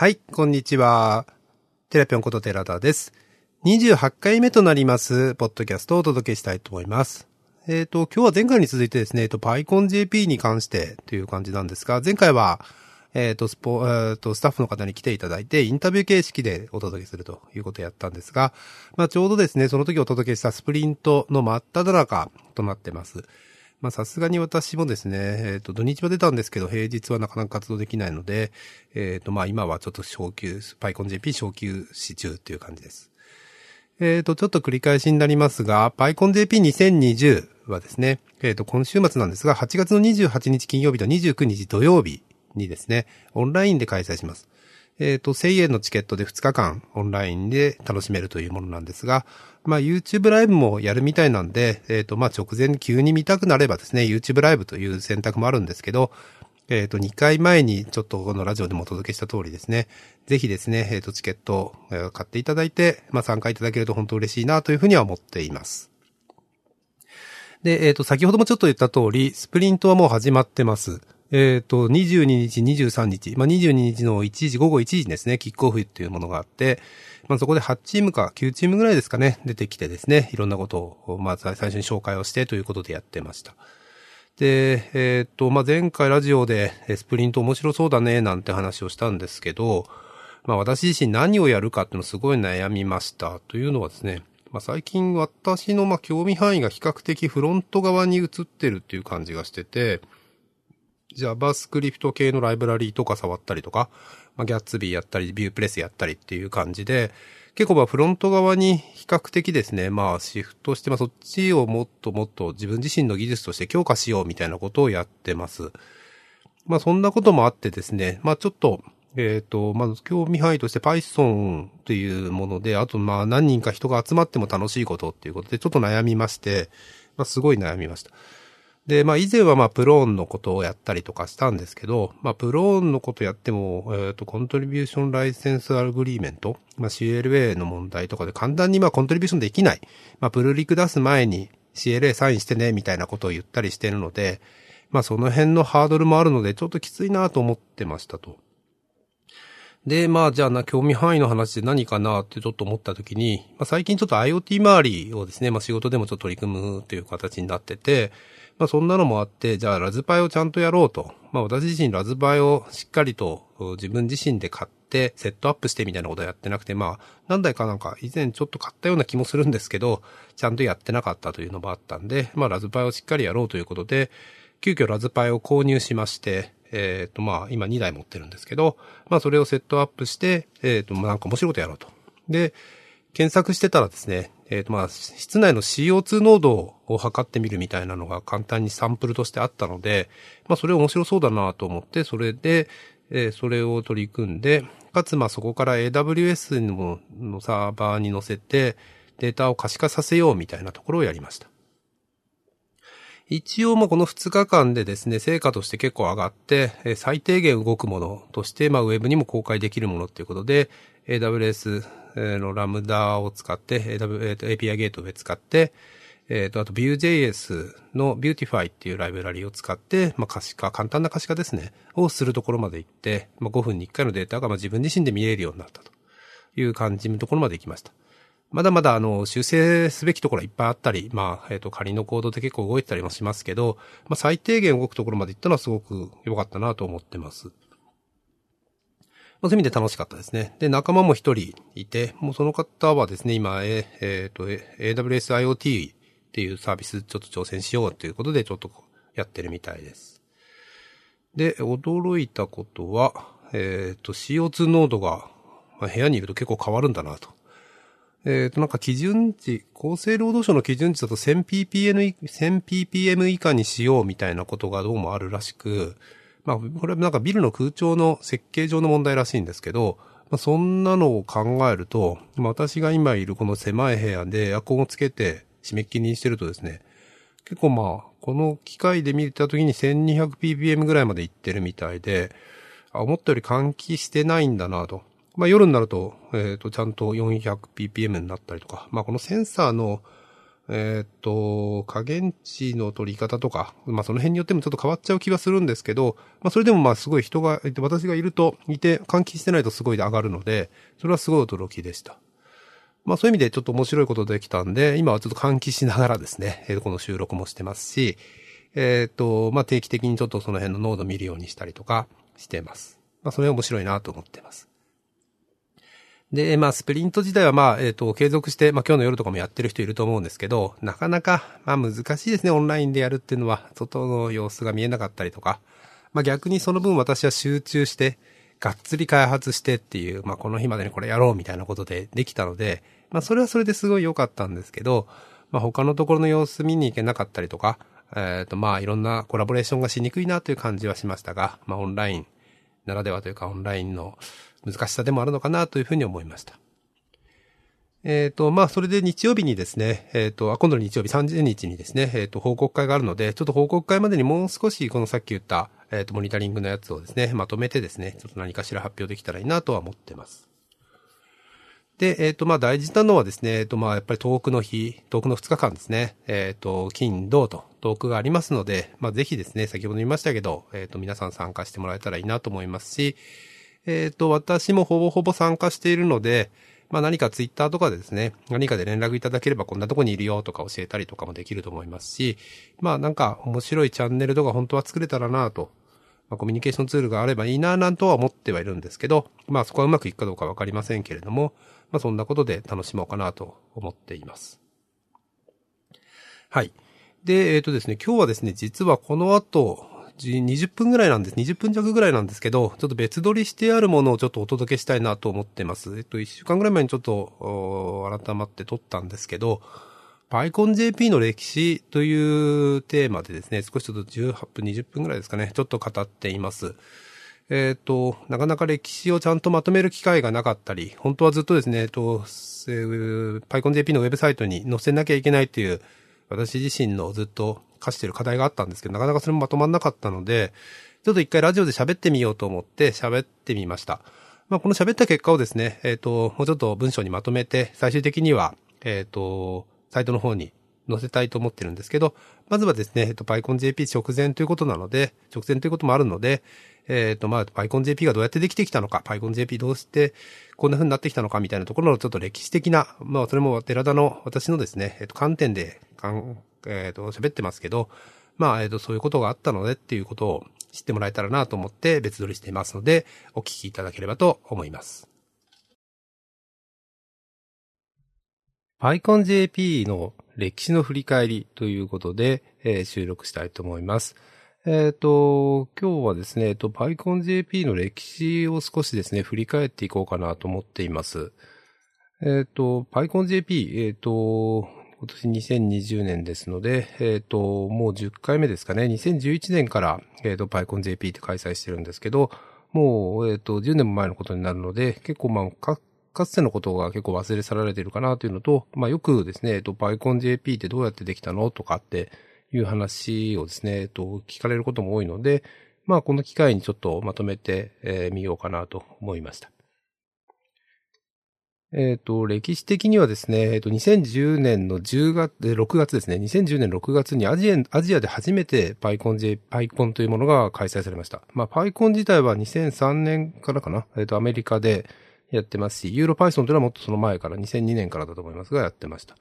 はい、こんにちは。テラピョンことテラダです。28回目となります、ポッドキャストをお届けしたいと思います。えっ、と、今日は前回に続いてですね、えっと、PyConJP に関してという感じなんですが、前回は、えっ、と、スポ、えっ、と、スタッフの方に来ていただいて、インタビュー形式でお届けするということをやったんですが、まあ、ちょうどですね、その時お届けしたスプリントの真っ只中となってます。まあさすがに私もですね、えっ、と、土日は出たんですけど、平日はなかなか活動できないので、えっ、と、まあ今はちょっと昇級、PyConJP 昇級し中っていう感じです。えっ、と、ちょっと繰り返しになりますが、PyConJP2020 はですね、えっ、と、今週末なんですが、8月の28日金曜日と29日土曜日にですね、オンラインで開催します。えっ、と、1000円のチケットで2日間オンラインで楽しめるというものなんですが、まあ YouTube ライブもやるみたいなんで、えっ、と、まあ直前急に見たくなればですね、YouTube ライブという選択もあるんですけど、えっ、と、2回前にちょっとこのラジオでもお届けした通りですね、ぜひですね、えっ、と、チケットを買っていただいて、まあ参加いただけると本当嬉しいなというふうには思っています。で、えっ、と、先ほどもちょっと言った通り、スプリントはもう始まってます。えっ、と、22日、23日、まあ、22日の1時、午後1時ですね、キックオフっていうものがあって、まあ、そこで8チームか9チームぐらいですかね、出てきてですね、いろんなことを、まあ、最初に紹介をしてということでやってました。で、えっ、と、まあ、前回ラジオでスプリント面白そうだね、なんて話をしたんですけど、まあ、私自身何をやるかっていうのすごい悩みました。というのはですね、まあ、最近私のま興味範囲が比較的フロント側に移ってるっていう感じがしてて、JavaScript 系のライブラリーとか触ったりとか、まあ、Gatsby やったり、Viewpress やったりっていう感じで、結構まあフロント側に比較的ですね、まあシフトして、まあそっちをもっともっと自分自身の技術として強化しようみたいなことをやってます。まあそんなこともあってですね、まあちょっと、えっ、と、まず興味範囲として Python というもので、あとまあ何人か人が集まっても楽しいことっていうことでちょっと悩みまして、まあすごい悩みました。で、まあ以前はまあ Plone のことをやったりとかしたんですけど、まあ Plone のことやっても、えっ、と、 contribution license agreement、まあ CLA の問題とかで簡単にまあコントリビューションできない。まあプルリク出す前に CLA サインしてね、みたいなことを言ったりしてるので、まあその辺のハードルもあるので、ちょっときついなと思ってましたと。で、まあじゃあな、興味範囲の話で何かなってちょっと思った時に、まあ最近ちょっと IoT 周りをですね、まあ仕事でもちょっと取り組むという形になってて、まあそんなのもあって、じゃあラズパイをちゃんとやろうと。まあ私自身ラズパイをしっかりと自分自身で買ってセットアップしてみたいなことはやってなくて、まあ何台かなんか以前ちょっと買ったような気もするんですけど、ちゃんとやってなかったというのもあったんで、まあラズパイをしっかりやろうということで、急遽ラズパイを購入しまして、えっ、とまあ今2台持ってるんですけど、まあそれをセットアップして、えっ、とまあなんか面白いことやろうと。で、検索してたらですね、えっ、とまあ室内の CO2 濃度を測ってみるみたいなのが簡単にサンプルとしてあったので、まあそれ面白そうだなと思って、それで、えーそれを取り組んで、かつまあそこから AWS ののサーバーに載せてデータを可視化させようみたいなところをやりました。一応まあこの2日間でですね、成果として結構上がって、最低限動くものとして、まあウェブにも公開できるものっていうことで、AWS のラムダを使って、API ゲートウェイ使って、えっ、と、あと Vue.js の Beautify っていうライブラリを使って、まあ可視化、簡単な可視化ですね、をするところまで行って、まあ5分に1回のデータがまあ自分自身で見えるようになったという感じのところまで行きました。まだまだあの修正すべきところはいっぱいあったり、まあ、えっ、と、仮のコードで結構動いてたりもしますけど、まあ最低限動くところまで行ったのはすごく良かったなと思ってます。まあ、そういう意味で楽しかったですね。で、仲間も一人いて、もうその方はですね、今、えっ、えーと、AWS IoT っていうサービスちょっと挑戦しようということで、ちょっとやってるみたいです。で、驚いたことは、えっ、と、CO2 濃度が、まあ、部屋にいると結構変わるんだなと。えっ、と、なんか基準値、厚生労働省の基準値だと 1000ppm 1000ppm 以下にしようみたいなことがどうもあるらしく、まあ、これはなんかビルの空調の設計上の問題らしいんですけど、まあ、そんなのを考えると、まあ、私が今いるこの狭い部屋でエアコンをつけて締め切りにしてるとですね、結構まあ、この機械で見た時に 1200ppm ぐらいまで行ってるみたいで、あ思ったより換気してないんだなと。まあ夜になると、えっ、と、ちゃんと 400ppm になったりとか、まあこのセンサーの、えーっと、加減値の取り方とか、まあその辺によってもちょっと変わっちゃう気はするんですけど、まあそれでもまあすごい人が、私がいると、いて換気してないとすごい上がるので、それはすごい驚きでした。まあそういう意味でちょっと面白いことできたんで、今はちょっと換気しながらですね、えーこの収録もしてますし、えーっと、まあ定期的にちょっとその辺の濃度見るようにしたりとかしてます。まあそれは面白いなと思ってます。で、まあ、スプリント自体は、まあ、えっ、と、継続して、まあ、今日の夜とかもやってる人いると思うんですけど、なかなか、まあ、難しいですね、オンラインでやるっていうのは、外の様子が見えなかったりとか、まあ、逆にその分私は集中して、がっつり開発してっていう、まあ、この日までにこれやろうみたいなことでできたので、まあ、それはそれですごい良かったんですけど、まあ、他のところの様子見に行けなかったりとか、えっ、と、まあ、いろんなコラボレーションがしにくいなという感じはしましたが、まあ、オンラインならではというか、オンラインの難しさでもあるのかなというふうに思いました。えっ、と、まあ、それで日曜日にですね、えっ、と、あ、今度の日曜日30日にですね、えっ、と、報告会があるので、ちょっと報告会までにもう少し、このさっき言った、えっ、と、モニタリングのやつをですね、まとめてですね、ちょっと何かしら発表できたらいいなとは思ってます。で、えっ、と、まあ、大事なのはですね、えっ、と、まあ、やっぱり遠くの日、遠くの2日間ですね、えっ、と、金、土と遠くがありますので、まあ、ぜひですね、先ほど言いましたけど、えっ、と、皆さん参加してもらえたらいいなと思いますし、えっ、と、私もほぼほぼ参加しているので、まあ何かツイッターとかでですね、何かで連絡いただければこんなとこにいるよとか教えたりとかもできると思いますし、まあなんか面白いチャンネルとか本当は作れたらなと、まあコミュニケーションツールがあればいいななんとは思ってはいるんですけど、まあそこはうまくいくかどうかわかりませんけれども、まあそんなことで楽しもうかなと思っています。はい。で、えっ、とですね、今日はですね、実はこの後、20分ぐらいなんです。20分弱ぐらいなんですけど、ちょっと別撮りしてあるものをちょっとお届けしたいなと思ってます。えっと、1週間ぐらい前にちょっと、改まって撮ったんですけど、PyConJP の歴史というテーマでですね、少しちょっと18分、20分ぐらいですかね、ちょっと語っています。えっ、と、なかなか歴史をちゃんとまとめる機会がなかったり、本当はずっとですね、えっと、えー PyConJP のウェブサイトに載せなきゃいけないっていう、私自身のずっと課してる課題があったんですけど、なかなかそれもまとまんなかったので、ちょっと一回ラジオで喋ってみようと思って喋ってみました。まあ、この喋った結果をですね、えっ、と、もうちょっと文章にまとめて、最終的には、えっ、と、サイトの方に載せたいと思ってるんですけど、まずはですね、えっ、と、PyConJP 直前ということなので、直前ということもあるので、えっ、と、まあ、PyConJP がどうやってできてきたのか、PyConJP どうしてこんな風になってきたのかみたいなところのちょっと歴史的な、まあ、それも寺田の私のですね、えっ、と、観点で、えっ、と、喋ってますけど、まあ、えっ、と、そういうことがあったのでっていうことを知ってもらえたらなと思って別撮りしていますので、お聞きいただければと思います。PyConJP の歴史の振り返りということで、えー収録したいと思います。えっ、と、今日はですね、えっと、PyConJP の歴史を少しですね、振り返っていこうかなと思っています。えっ、と、PyConJP、えっ、と、今年2020年ですので、えっ、と、もう10回目ですかね。2011年から、えっ、と、PyConJP って開催してるんですけど、もう、えっ、と、10年も前のことになるので、結構まあ、か、かつてのことが結構忘れ去られてるかなというのと、まあよくですね、えっと、PyConJP ってどうやってできたのとかっていう話をですね、えっと、聞かれることも多いので、まあこの機会にちょっとまとめてみ、ようかなと思いました。えっ、と、歴史的にはですね、えっ、と、2010年の10月、6月ですね、2010年6月にアジア、アジアで初めて PyCon, PyCon というものが開催されました。まあ、PyCon 自体は2003年からかな、えっ、と、アメリカでやってますし、ユーロ Python というのはもっとその前から、2002年からだと思いますが、やってました。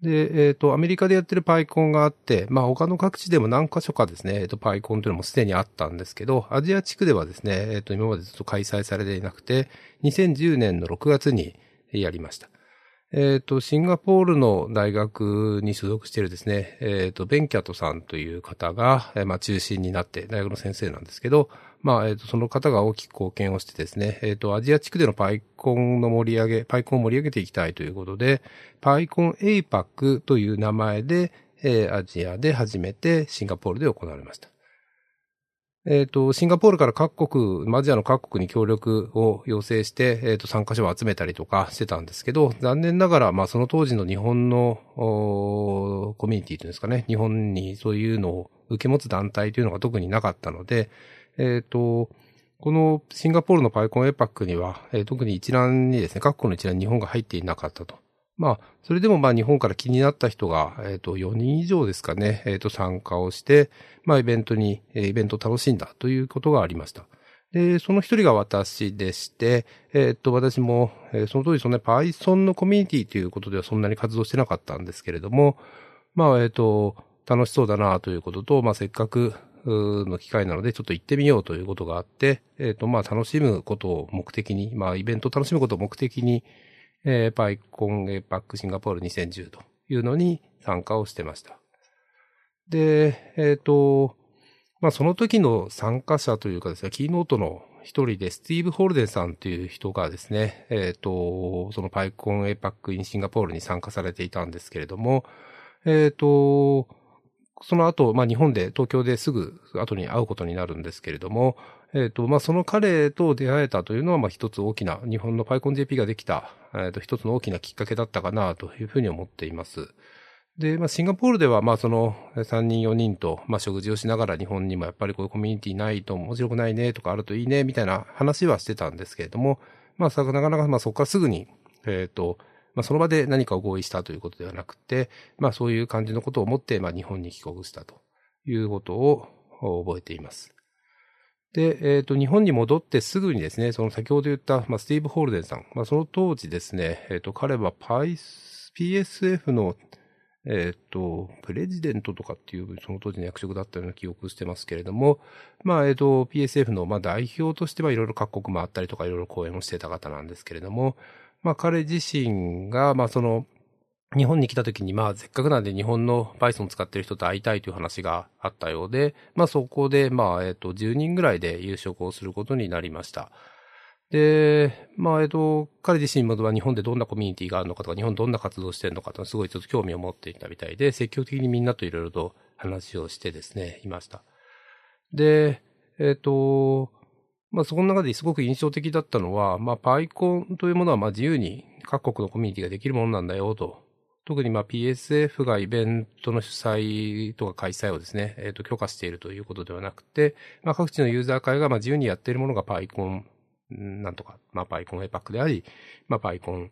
で、えっ、と、アメリカでやってる PyCon があって、まあ他の各地でも何箇所かですね、えっ、と、PyCon というのもすでにあったんですけど、アジア地区ではですね、えっ、と、今までずっと開催されていなくて、2010年の6月にやりました。えっ、と、シンガポールの大学に所属しているですね、えっ、と、ベンキャトさんという方が、えーまあ中心になって、大学の先生なんですけど、まあ、えっ、と、その方が大きく貢献をしてですね、えっ、と、アジア地区でのパイコンの盛り上げ、パイコンを盛り上げていきたいということで、パイコン APAC という名前で、えアジアで初めてシンガポールで行われました。えっ、と、シンガポールから各国、アジアの各国に協力を要請して、えっ、と、参加者を集めたりとかしてたんですけど、残念ながら、まあ、その当時の日本の、コミュニティというんですかね、日本にそういうのを受け持つ団体というのが特になかったので、えっ、と、このシンガポールのパイコンエパックには、えー特に一覧にですね、各国の一覧に日本が入っていなかったと。まあ、それでもまあ日本から気になった人が、えっ、ー、と、4人以上ですかね、えっ、ー、と、参加をして、まあ、イベントに、イベントを楽しんだということがありました。で、その一人が私でして、えっ、と、私も、え、その当時そんな Python のコミュニティということではそんなに活動してなかったんですけれども、まあ、えっ、と、楽しそうだなということと、まあ、せっかく、の機会なので、ちょっと行ってみようということがあって、えっ、と、まあ、楽しむことを目的に、まあ、イベントを楽しむことを目的に、えー、パイコンエパックシンガポール2010というのに参加をしてました。で、えっ、ー、と、まあその時の参加者というかですね、キーノートの一人でスティーブ・ホールデンさんという人がですね、えっ、ー、と、そのパイコンエパックインシンガポールに参加されていたんですけれども、えっ、ー、と、その後、まあ日本で、東京ですぐ後に会うことになるんですけれども、えっ、ー、と、まあ、その彼と出会えたというのは、ま、一つ大きな、日本の PyConJP ができた、え、ー、と、一つの大きなきっかけだったかな、というふうに思っています。で、まあ、シンガポールでは、まあ、その、3人、4人と、まあ、食事をしながら日本にもやっぱりこういうコミュニティないと面白くないね、とかあるといいね、みたいな話はしてたんですけれども、まあ、なかなか、まあ、そこからすぐに、えっ、ー、と、まあ、その場で何かを合意したということではなくて、まあ、そういう感じのことを思って、まあ、日本に帰国したということを覚えています。で、えっ、ー、と、日本に戻ってすぐにですね、その先ほど言った、まあ、スティーブ・ホールデンさん。まあ、その当時ですね、えっ、ー、と、彼は PSF の、えっ、ー、と、プレジデントとかっていう、その当時の役職だったような記憶してますけれども、まあ、えっ、と、PSF の、まあ、代表としてはいろいろ各国回ったりとかいろいろ講演をしてた方なんですけれども、まあ、彼自身が、まあ、その、日本に来た時に、まあ、せっかくなんで日本の Python 使ってる人と会いたいという話があったようで、まあ、そこで、まあ、えっ、と、10人ぐらいで夕食をすることになりました。で、まあ、えっ、と、彼自身も日本でどんなコミュニティがあるのかとか、日本どんな活動してるのかとすごいちょっと興味を持っていたみたいで、積極的にみんなといろいろと話をしてですね、いました。で、えっ、と、まあ、そこの中ですごく印象的だったのは、まあ、パイコンというものは、まあ、自由に各国のコミュニティができるものなんだよ、と特にまあ PSF がイベントの主催とか開催をですね、えっ、ー、と許可しているということではなくて、まあ各地のユーザー会がまあ自由にやっているものが PyCon なんとか、まあ PyCon APAC であり、まあ PyCon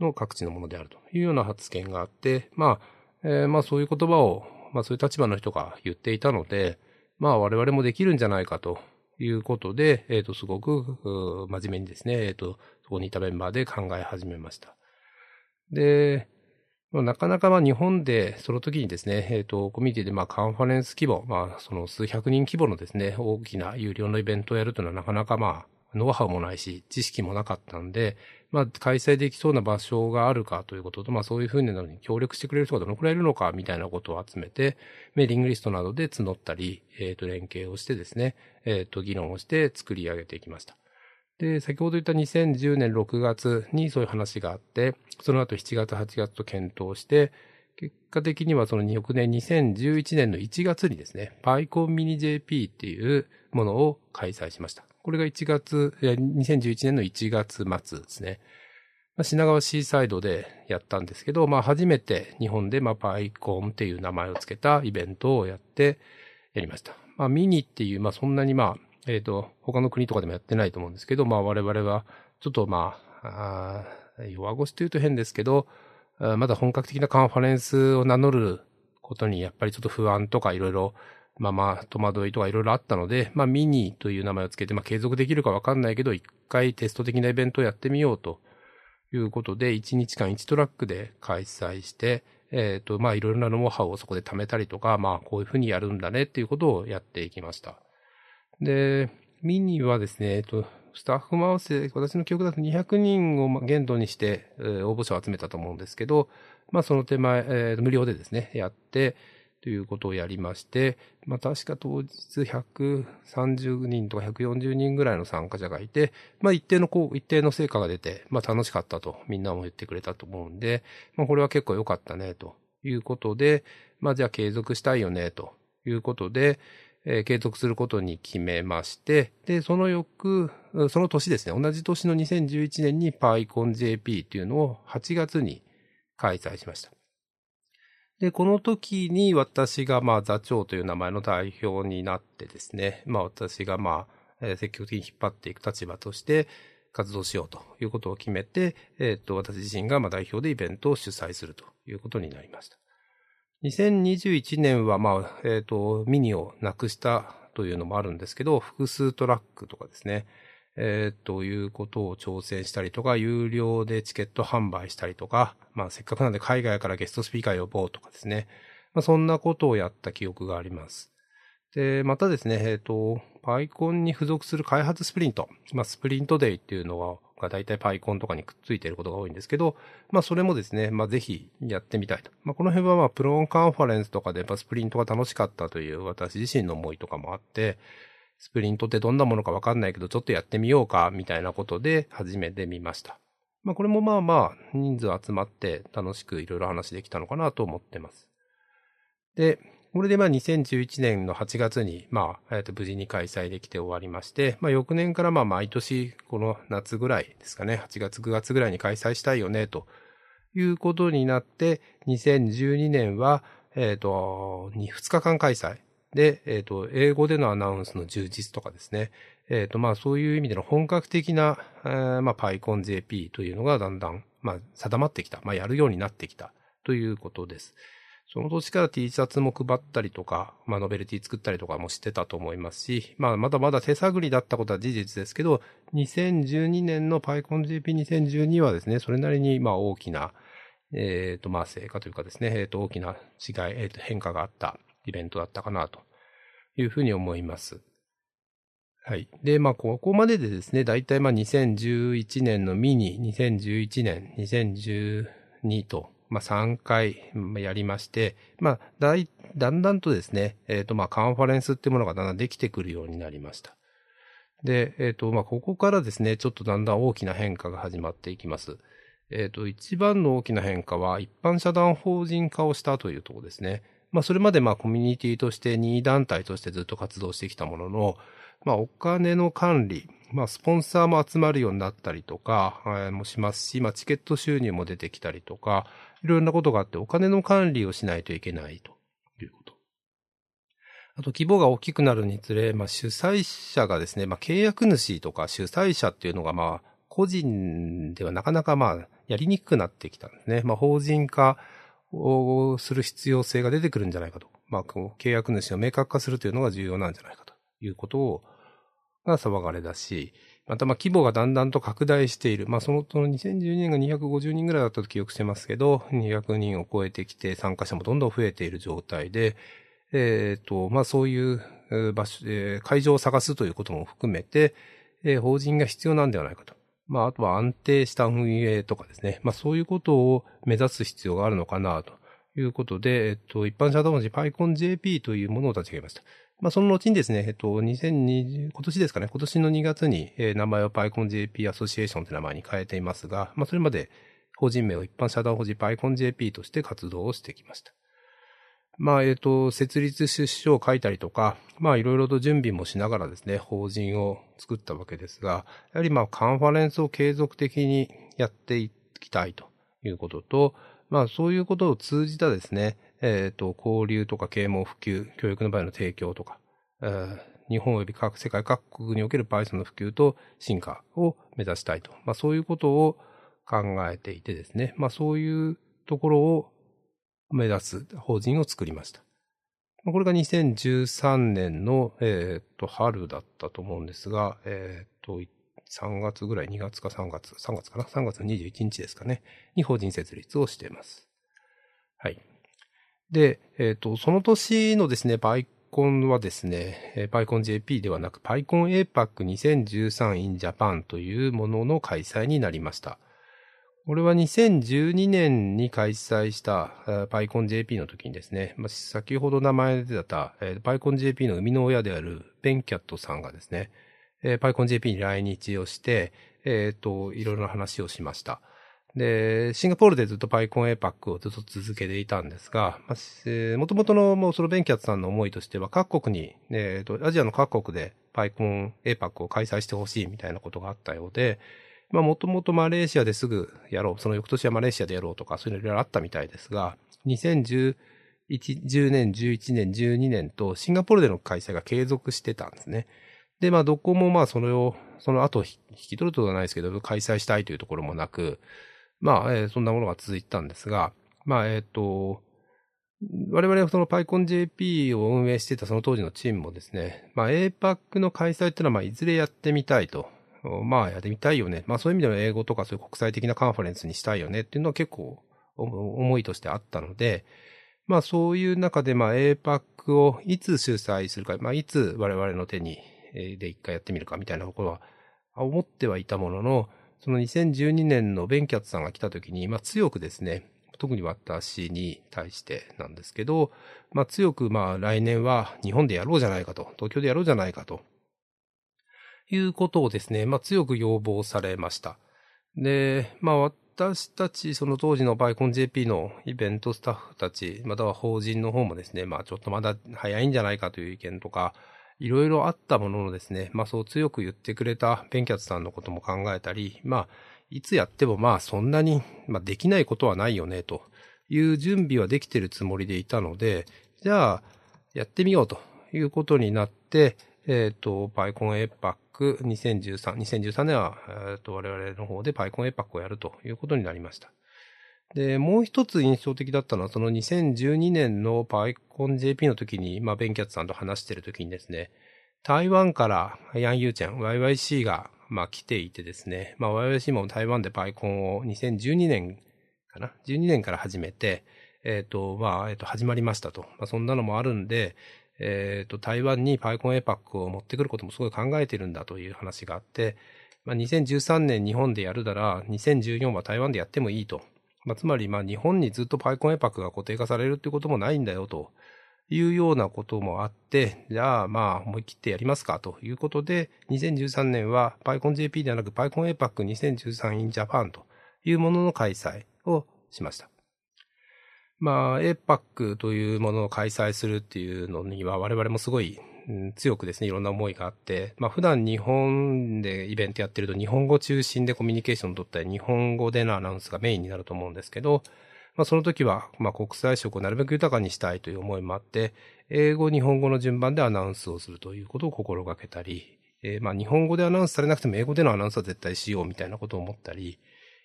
の各地のものであるというような発言があって、まあ、えー、まあそういう言葉を、まあそういう立場の人が言っていたので、まあ我々もできるんじゃないかということで、えっ、ー、とすごく真面目にですね、えっ、ー、とそこにいたメンバーで考え始めました。で、なかなかまあ日本でその時にですね、えっ、ー、と、コミュニティでまあカンファレンス規模、まあその数百人規模のですね、大きな有料のイベントをやるというのはなかなかまあノウハウもないし、知識もなかったんで、まあ開催できそうな場所があるかということと、まあそういうふうなのに協力してくれる人がどのくらいいるのかみたいなことを集めて、メーリングリストなどで募ったり、えっ、ー、と連携をしてですね、えっ、ー、と議論をして作り上げていきました。で、先ほど言った2010年6月にそういう話があって、その後7月8月と検討して、結果的にはその翌年2011年の1月にですね、PyCon Mini JP っていうものを開催しました。これが1月、2011年の1月末ですね。品川シーサイドでやったんですけど、まあ初めて日本でまあ PyCon っていう名前を付けたイベントをやってやりました。まあミニっていう、まあそんなにまあえっ、ー、と、他の国とかでもやってないと思うんですけど、まあ我々は、ちょっとまあ、あ弱腰と言うと変ですけど、まだ本格的なカンファレンスを名乗ることにやっぱりちょっと不安とかいろいろ、まあまあ戸惑いとかいろいろあったので、まあミニという名前をつけて、まあ継続できるかわかんないけど、一回テスト的なイベントをやってみようということで、1日間1トラックで開催して、えっ、ー、と、まあいろいろなノウハウをそこで貯めたりとか、まあこういうふうにやるんだねっていうことをやっていきました。で、ミニはですね、えっと、スタッフも合わせ、私の記憶だと200人を限度にして、えー、応募者を集めたと思うんですけど、まあその手前、えー、無料でですね、やって、ということをやりまして、まあ確か当日130人とか140人ぐらいの参加者がいて、まあ一定のこう、一定の成果が出て、まあ楽しかったとみんなも言ってくれたと思うんで、まあこれは結構良かったね、ということで、まあじゃあ継続したいよね、ということで、えー、継続することに決めまして、で、その翌、その年ですね、同じ年の2011年に PyConJP っていうのを8月に開催しました。で、この時に私がまあ座長という名前の代表になってですね、まあ私がまあ、えー、積極的に引っ張っていく立場として、活動しようということを決めて、えっ、と、私自身がまあ代表でイベントを主催するということになりました。2021年は、まあ、えっ、と、ミニをなくしたというのもあるんですけど、複数トラックとかですね、えー、ということを挑戦したりとか、有料でチケット販売したりとか、まあせっかくなんで海外からゲストスピーカー呼ぼうとかですね。まあそんなことをやった記憶があります。で、またですね、えっ、ー、と、 PyCon に付属する開発スプリント。まあスプリントデイっていうのは、が大体 PyCon とかにくっついていることが多いんですけど、まあそれもですね、まあぜひやってみたいと。まあこの辺はまあ Plone カンファレンスとかでやっぱスプリントが楽しかったという私自身の思いとかもあって、スプリントってどんなものかわかんないけど、ちょっとやってみようか、みたいなことで始めてみました。まあこれもまあまあ人数集まって楽しくいろいろ話できたのかなと思ってます。で、これでまあ2011年の8月にまあ、えっと無事に開催できて終わりまして、まあ翌年からまあ毎年この夏ぐらいですかね、8月9月ぐらいに開催したいよね、ということになって、2012年は、えっ、と、2日間開催。で、えっ、ー、と、英語でのアナウンスの充実とかですね。えっ、ー、と、まあ、そういう意味での本格的な、えー、まあ、PyConJP というのがだんだん、まあ、定まってきた。まあ、やるようになってきたということです。その年から T シャツも配ったりとか、まあ、ノベルティ作ったりとかもしてたと思いますし、まあ、まだまだ手探りだったことは事実ですけど、2012年の PyConJP2012 はですね、それなりに、ま、大きな、えっ、ー、と、ま、成果というかですね、えっ、ー、と、大きな違い、えっ、ー、と、変化があったイベントだったかなというふうに思います。はい。で、まあ、ここまででですね、だいたいまあ2011年のミニ、2011年、2012と、まあ3回やりまして、まあ、だい、だんだんとですね、えっ、ー、とまあカンファレンスっていうものがだんだんできてくるようになりました。で、えっ、ー、とまあここからですね、ちょっとだんだん大きな変化が始まっていきます。えっ、ー、と、一番の大きな変化は一般社団法人化をしたというところですね。まあそれまでまあコミュニティとして任意団体としてずっと活動してきたものの、まあお金の管理、まあスポンサーも集まるようになったりとか、もしますし、まあチケット収入も出てきたりとか、いろんなことがあってお金の管理をしないといけないということ。あと規模が大きくなるにつれ、まあ主催者がですね、まあ契約主とか主催者っていうのがまあ個人ではなかなかまあやりにくくなってきたんですね。まあ法人化、をする必要性が出てくるんじゃないかと。まあ、契約主を明確化するというのが重要なんじゃないかということを、が騒がれだし、またまあ規模がだんだんと拡大している。まあその、その2012年が250人ぐらいだったと記憶してますけど、200人を超えてきて参加者もどんどん増えている状態で、えっ、ー、と、まあそういう場所、えー、会場を探すということも含めて、えー、法人が必要なんではないかと。まあ、あとは安定した運営とかですね。まあ、そういうことを目指す必要があるのかな、ということで、えっと、一般社団法人 PyConJP というものを立ち上げました。まあ、その後にですね、えっと、2020、今年ですかね、今年の2月に、えー、名前を PyConJP アソシエーションという名前に変えていますが、まあ、それまで法人名を一般社団法人 PyConJP として活動をしてきました。まあ、えっ、と、設立出資書を書いたりとか、まあ、いろいろと準備もしながらですね、法人を作ったわけですが、やはりまあ、カンファレンスを継続的にやっていきたいということと、まあ、そういうことを通じたですね、えっ、ー、と、交流とか啓蒙普及、教育の場合の提供とか、えー、日本及び各世界各国における Python の普及と進化を目指したいと。まあ、そういうことを考えていてですね、まあ、そういうところを目指す法人を作りました。これが2013年の、えっ、と、春だったと思うんですが、えっ、と、3月ぐらい、2月か3月、3月かな ?3 月の21日ですかね。に法人設立をしています。はい。で、えっ、と、その年のですね、パイコンはですね、パイコン JP ではなく、パイコン APAC2013 in Japan というものの開催になりました。これは2012年に開催した PyConJP の時にですね、まあ、先ほど名前で出た、えー、PyConJP の生みの親であるベンキャットさんがですね、えー、PyConJP に来日をして、えっ、ー、と、いろいろな話をしました。で、シンガポールでずっと PyConAPAC をずっと続けていたんですが、まあ、えー、元々のもうそのベンキャットさんの思いとしては各国に、えっ、ー、と、アジアの各国で PyConAPAC を開催してほしいみたいなことがあったようで、まあもともとマレーシアですぐやろう、その翌年はマレーシアでやろうとか、そういうのいろいろあったみたいですが、2011 10年、11年、12年とシンガポールでの開催が継続してたんですね。で、まあどこもまあそれをその後引き取ることはないですけど、開催したいというところもなく、まあ、えー、そんなものが続いたんですが、まあ、えっ、ー、と、我々はその PyConJP を運営していたその当時のチームもですね、まあ APAC の開催っていうのはまあいずれやってみたいと。まあやってみたいよね。まあそういう意味では英語とかそういう国際的なカンファレンスにしたいよねっていうのは結構思いとしてあったので、まあそういう中でまあ APAC をいつ主催するか、まあいつ我々の手にで一回やってみるかみたいなところは思ってはいたものの、その2012年のベンキャッツさんが来た時に、まあ強くですね、特に私に対してなんですけど、まあ強くまあ来年は日本でやろうじゃないかと、東京でやろうじゃないかと、いうことをですね、まあ強く要望されました。で、まあ私たち、その当時のバイコン JP のイベントスタッフたち、または法人の方もですね、まあちょっとまだ早いんじゃないかという意見とか、いろいろあったもののですね、まあそう強く言ってくれたベンキャツさんのことも考えたり、まあいつやってもまあそんなに、まあ、できないことはないよね、という準備はできてるつもりでいたので、じゃあ、やってみようということになって、えっ、ー、と、パイコンエパック2013、2013年は、えっ、ー、と、我々の方でパイコンエパックをやるということになりました。で、もう一つ印象的だったのは、その2012年のパイコン JP の時に、まあ、ベンキャッツさんと話してる時にですね、台湾からヤンユーチェン、YYC がまあ来ていてですね、まあ YYC も台湾でパイコンを2012年かな ?12 年から始めて、えっ、ー、と、まあ、えっ、ー、と、始まりましたと。まあそんなのもあるんで、えっ、ー、と、台湾にパイコンエパックを持ってくることもすごい考えてるんだという話があって、まあ2013年日本でやるなら、2014は台湾でやってもいいと。まあつまり、まあ日本にずっとパイコンエパックが固定化されるってこともないんだよと。いうようなこともあって、じゃあまあ思い切ってやりますかということで、2013年は PyConJP ではなく PyConAPAC2013 in Japan というものの開催をしました。まあ APAC というものを開催するっていうのには我々もすごい強くですね、いろんな思いがあって、まあ普段日本でイベントやってると日本語中心でコミュニケーションを取ったり、日本語でのアナウンスがメインになると思うんですけど、まあ、その時は、まあ、国際色をなるべく豊かにしたいという思いもあって、英語、日本語の順番でアナウンスをするということを心がけたり、えー、まあ、日本語でアナウンスされなくても英語でのアナウンスは絶対しようみたいなことを思ったり、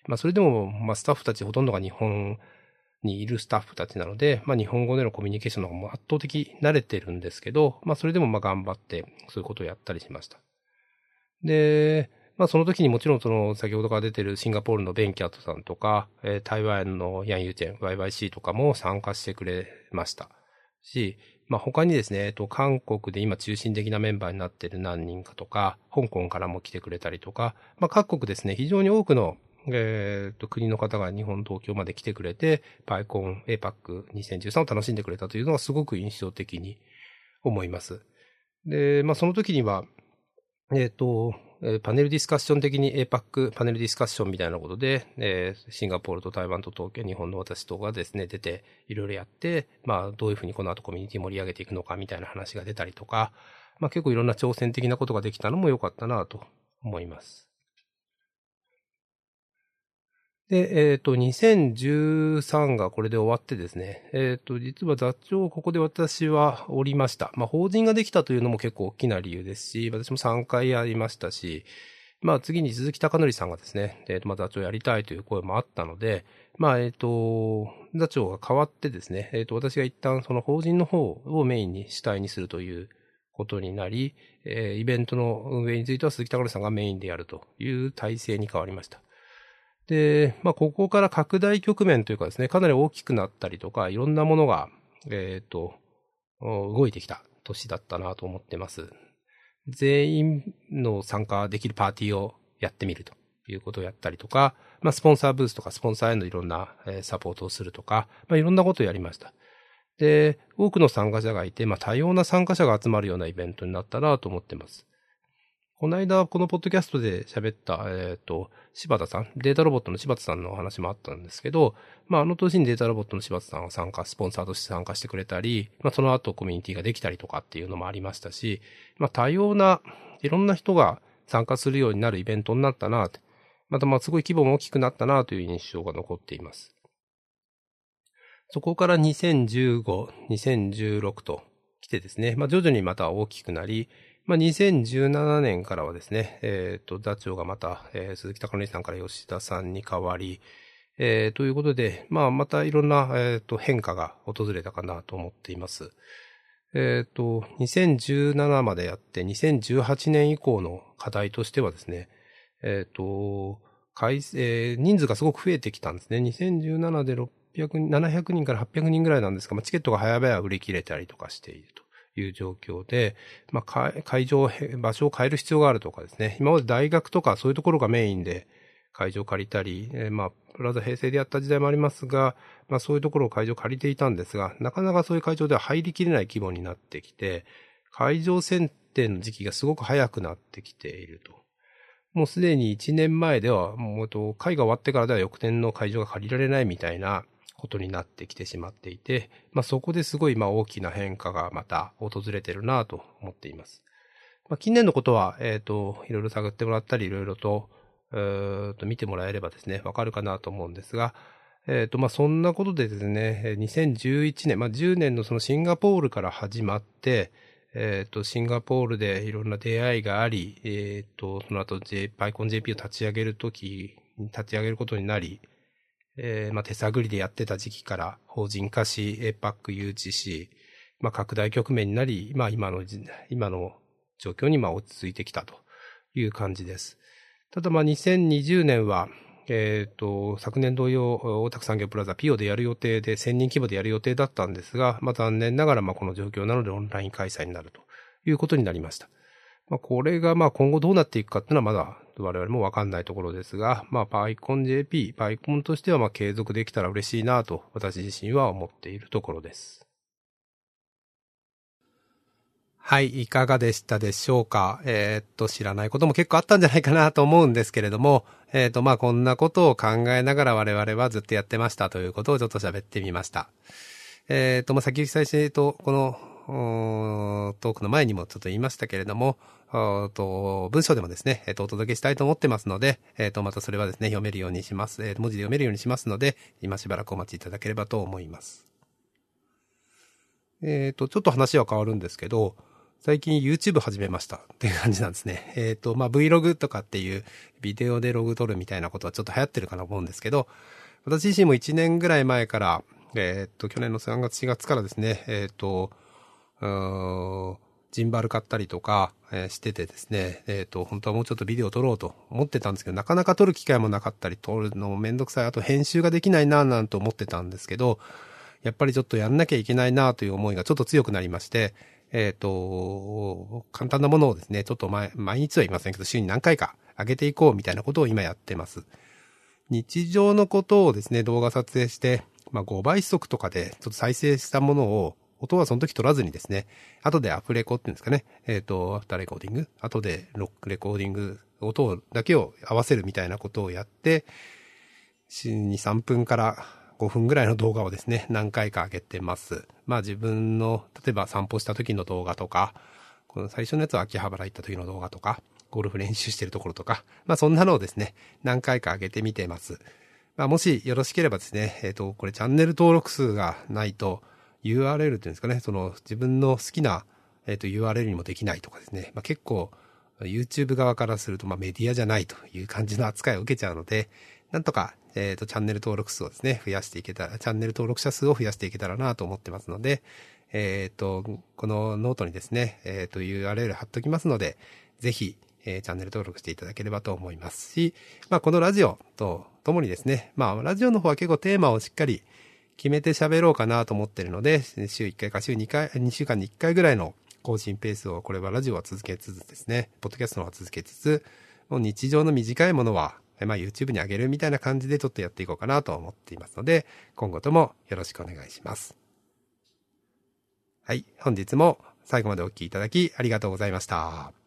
まあ、それでも、まあ、スタッフたちほとんどが日本にいるスタッフたちなので、まあ、日本語でのコミュニケーションの方が圧倒的慣れてるんですけど、まあ、それでもまあ頑張ってそういうことをやったりしました。で、まあその時にもちろんその先ほどから出てるシンガポールのベンキャットさんとか、えー、台湾のヤンユーチェン、YYC とかも参加してくれました。し、まあ他にですね、えっと、韓国で今中心的なメンバーになってる何人かとか、香港からも来てくれたりとか、まあ各国ですね、非常に多くのえっ、と、国の方が日本、東京まで来てくれて、パイコン、APAC2013 を楽しんでくれたというのがすごく印象的に思います。で、まあその時には、えっ、と、パネルディスカッション的に APAC パネルディスカッションみたいなことで、えー、シンガポールと台湾と東京、日本の私とかですね、出て、いろいろやって、まあ、どういうふうにこの後コミュニティ盛り上げていくのかみたいな話が出たりとか、まあ結構いろんな挑戦的なことができたのも良かったなと思います。で、えっ、ー、と、2013がこれで終わってですね、えっ、ー、と、実は座長、ここで私はおりました。まあ、法人ができたというのも結構大きな理由ですし、私も3回やりましたし、まあ、次に鈴木隆則さんがですね、えっ、ー、と、まあ、座長やりたいという声もあったので、まあ、えっ、と、座長が変わってですね、えっ、と、私が一旦その法人の方をメインに主体にするということになり、えイベントの運営については鈴木隆則さんがメインでやるという体制に変わりました。で、まあ、ここから拡大局面というかですね、かなり大きくなったりとか、いろんなものが、えっ、ー、と、動いてきた年だったなと思ってます。全員の参加できるパーティーをやってみるということをやったりとか、まあ、スポンサーブースとかスポンサーへのいろんなサポートをするとか、まあ、いろんなことをやりました。で、多くの参加者がいて、まあ、多様な参加者が集まるようなイベントになったなと思ってます。この間、このポッドキャストで喋った、えっ、ー、と、柴田さん、データロボットの柴田さんのお話もあったんですけど、まあ、あの年にデータロボットの柴田さんが参加、スポンサーとして参加してくれたり、まあ、その後コミュニティができたりとかっていうのもありましたし、まあ、多様な、いろんな人が参加するようになるイベントになったな、また、まあ、すごい規模も大きくなったなという印象が残っています。そこから2015、2016と来てですね、まあ、徐々にまた大きくなり、まあ、2017年からはですね、えっ、ー、と、座長がまた、えー、鈴木隆則さんから吉田さんに代わり、えー、ということで、まあ、またいろんな、えっ、ー、と、変化が訪れたかなと思っています。えっ、ー、と、2017までやって、2018年以降の課題としてはですね、えっ、と、えー、人数がすごく増えてきたんですね。2017で600 700人から800人ぐらいなんですが、まあ、チケットが早々売り切れたりとかしていると。いう状況で、まあ、会場、場所を変える必要があるとかですね、今まで大学とかそういうところがメインで会場を借りたり、えー、まあ、プラザ平成でやった時代もありますが、まあそういうところを会場を借りていたんですが、なかなかそういう会場では入りきれない規模になってきて、会場選定の時期がすごく早くなってきていると。もうすでに1年前では、もうと、会が終わってからでは翌年の会場が借りられないみたいなことになってきてしまっていて、まあそこですごいま大きな変化がまた訪れてるなと思っています。まあ近年のことは、えっ、ー、と、いろいろ探ってもらったり、いろいろと、えー、と見てもらえればですね、わかるかなと思うんですが、えっ、ー、と、まあ、そんなことでですね、2011年、まあ、10年のそのシンガポールから始まって、えっ、ー、と、シンガポールでいろんな出会いがあり、えっ、ー、と、その後、J、パイコン JP を立ち上げるとき、立ち上げることになり、えー、まあ、手探りでやってた時期から法人化し、APAC 誘致し、まあ、拡大局面になり、まあ、今の、今の状況にまあ落ち着いてきたという感じです。ただまあ2020年は、えっ、ー、と、昨年同様、大田区産業プラザピオでやる予定で、1000人規模でやる予定だったんですが、まあ残念ながらまあこの状況なのでオンライン開催になるということになりました。まあこれがまあ今後どうなっていくかっていうのはまだ我々もわかんないところですが、まあパイコン JP、パイコンとしてはま継続できたら嬉しいなと私自身は思っているところです。はい、いかがでしたでしょうか？えー、っと、知らないことも結構あったんじゃないかなと思うんですけれども、えー、っと、まあ、こんなことを考えながら我々はずっとやってましたということをちょっと喋ってみました。えー、っと、まあ、先行き最初と、この、トークの前にもちょっと言いましたけれども、と文章でもですね、えっ、と、お届けしたいと思ってますので、えっ、と、またそれはですね、読めるようにします。えー、文字で読めるようにしますので、今しばらくお待ちいただければと思います。えっ、と、ちょっと話は変わるんですけど、最近 YouTube 始めましたっていう感じなんですね。えっ、と、まあ、Vlog とかっていうビデオでログ撮るみたいなことはちょっと流行ってるかなと思うんですけど、私自身も1年ぐらい前から、えっ、と、去年の3月4月からですね、えっ、と、ジンバル買ったりとか、えー、しててですね、えっ、と、本当はもうちょっとビデオ撮ろうと思ってたんですけど、なかなか撮る機会もなかったり、撮るのもめんどくさい、あと編集ができないなぁなんて思ってたんですけど、やっぱりちょっとやんなきゃいけないなぁという思いがちょっと強くなりまして、えっ、ー、と、簡単なものをですね、ちょっと毎毎日は言いませんけど、週に何回か上げていこうみたいなことを今やってます。日常のことをですね、動画撮影して、まあ5倍速とかでちょっと再生したものを、音はその時取らずにですね、後でアフレコっていうんですかね、えっ、ー、と、アフターレコーディング、後でロックレコーディング、音だけを合わせるみたいなことをやって、2、3分から5分ぐらいの動画をですね、何回か上げてます。まあ自分の、例えば散歩した時の動画とか、この最初のやつは秋葉原行った時の動画とか、ゴルフ練習してるところとか、まあそんなのをですね、何回か上げてみてます。まあもしよろしければですね、えっ、ー、と、これチャンネル登録数がないと URL っていうんですかね、その自分の好きな、えっ、ー、と URL にもできないとかですね、まあ結構 YouTube 側からするとまあメディアじゃないという感じの扱いを受けちゃうので、なんとかえっ、ー、と、チャンネル登録数をですね、増やしていけたら、チャンネル登録者数を増やしていけたらなと思ってますので、えっ、ー、と、このノートにですね、えっ、ー、と、URL 貼っときますので、ぜひ、えー、チャンネル登録していただければと思いますし、まあ、このラジオとともにですね、まあ、ラジオの方は結構テーマをしっかり決めて喋ろうかなと思ってるので、週1回か週2回、2週間に1回ぐらいの更新ペースを、これはラジオは続けつつですね、ポッドキャストのは続けつつ、もう日常の短いものはまあ YouTube に上げるみたいな感じでちょっとやっていこうかなと思っていますので、今後ともよろしくお願いします。はい。本日も最後までお聴きいただきありがとうございました。